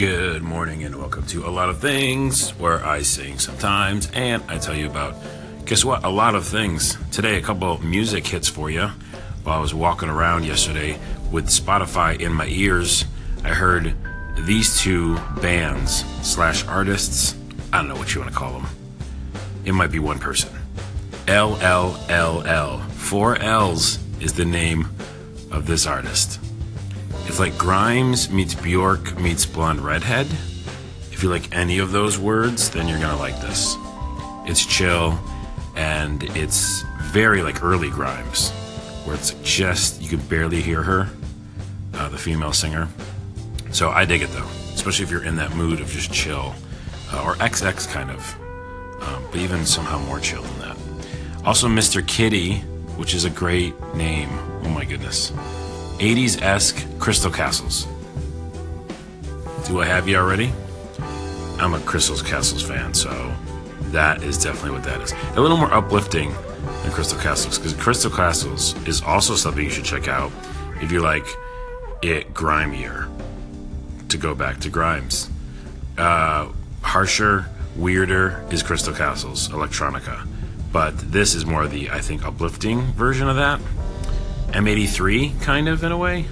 Good morning and welcome to A Lot of Things, where I sing sometimes and I tell you about, guess what, a lot of things. Today, a couple music hits for you. While I was walking around yesterday with Spotify in my ears, I heard these two bands slash artists. I don't know what you want to call them. It might be one person. LLLL. Four L's is the name of this artist. It's like Grimes meets Bjork meets Blonde Redhead. If you like any of those words, then you're gonna like this. It's chill and it's very like early Grimes, where it's just you can barely hear her, uh, the female singer. So I dig it though, especially if you're in that mood of just chill uh, or XX kind of, um, but even somehow more chill than that. Also, Mr. Kitty, which is a great name. Oh my goodness. 80s esque Crystal Castles. Do I have you already? I'm a Crystal Castles fan, so that is definitely what that is. A little more uplifting than Crystal Castles, because Crystal Castles is also something you should check out if you like it grimier. To go back to Grimes. Uh, harsher, weirder is Crystal Castles, electronica. But this is more the, I think, uplifting version of that. M83, kind of, in a way.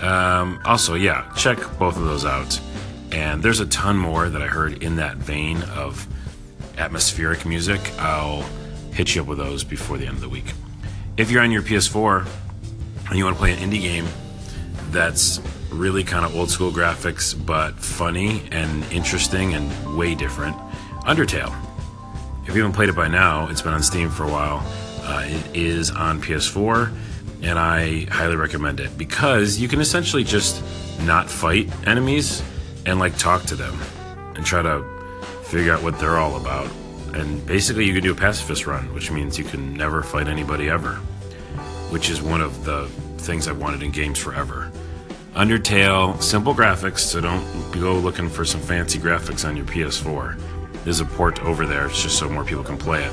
Um, also, yeah, check both of those out. And there's a ton more that I heard in that vein of atmospheric music. I'll hit you up with those before the end of the week. If you're on your PS4 and you want to play an indie game that's really kind of old school graphics but funny and interesting and way different, Undertale. If you haven't played it by now, it's been on Steam for a while. Uh, it is on PS4, and I highly recommend it because you can essentially just not fight enemies and like talk to them and try to figure out what they're all about. And basically, you can do a pacifist run, which means you can never fight anybody ever, which is one of the things I've wanted in games forever. Undertale, simple graphics, so don't go looking for some fancy graphics on your PS4. There's a port over there, it's just so more people can play it.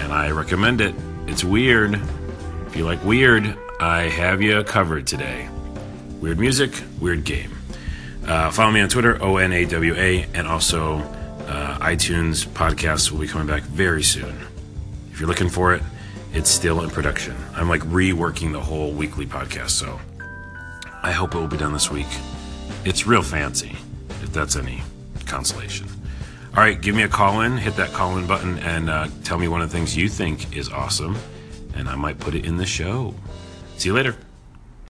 And I recommend it. It's weird. If you like weird, I have you covered today. Weird music, weird game. Uh, follow me on Twitter, O N A W A, and also uh, iTunes podcasts will be coming back very soon. If you're looking for it, it's still in production. I'm like reworking the whole weekly podcast, so I hope it will be done this week. It's real fancy, if that's any consolation. All right, give me a call in, hit that call in button, and uh, tell me one of the things you think is awesome, and I might put it in the show. See you later.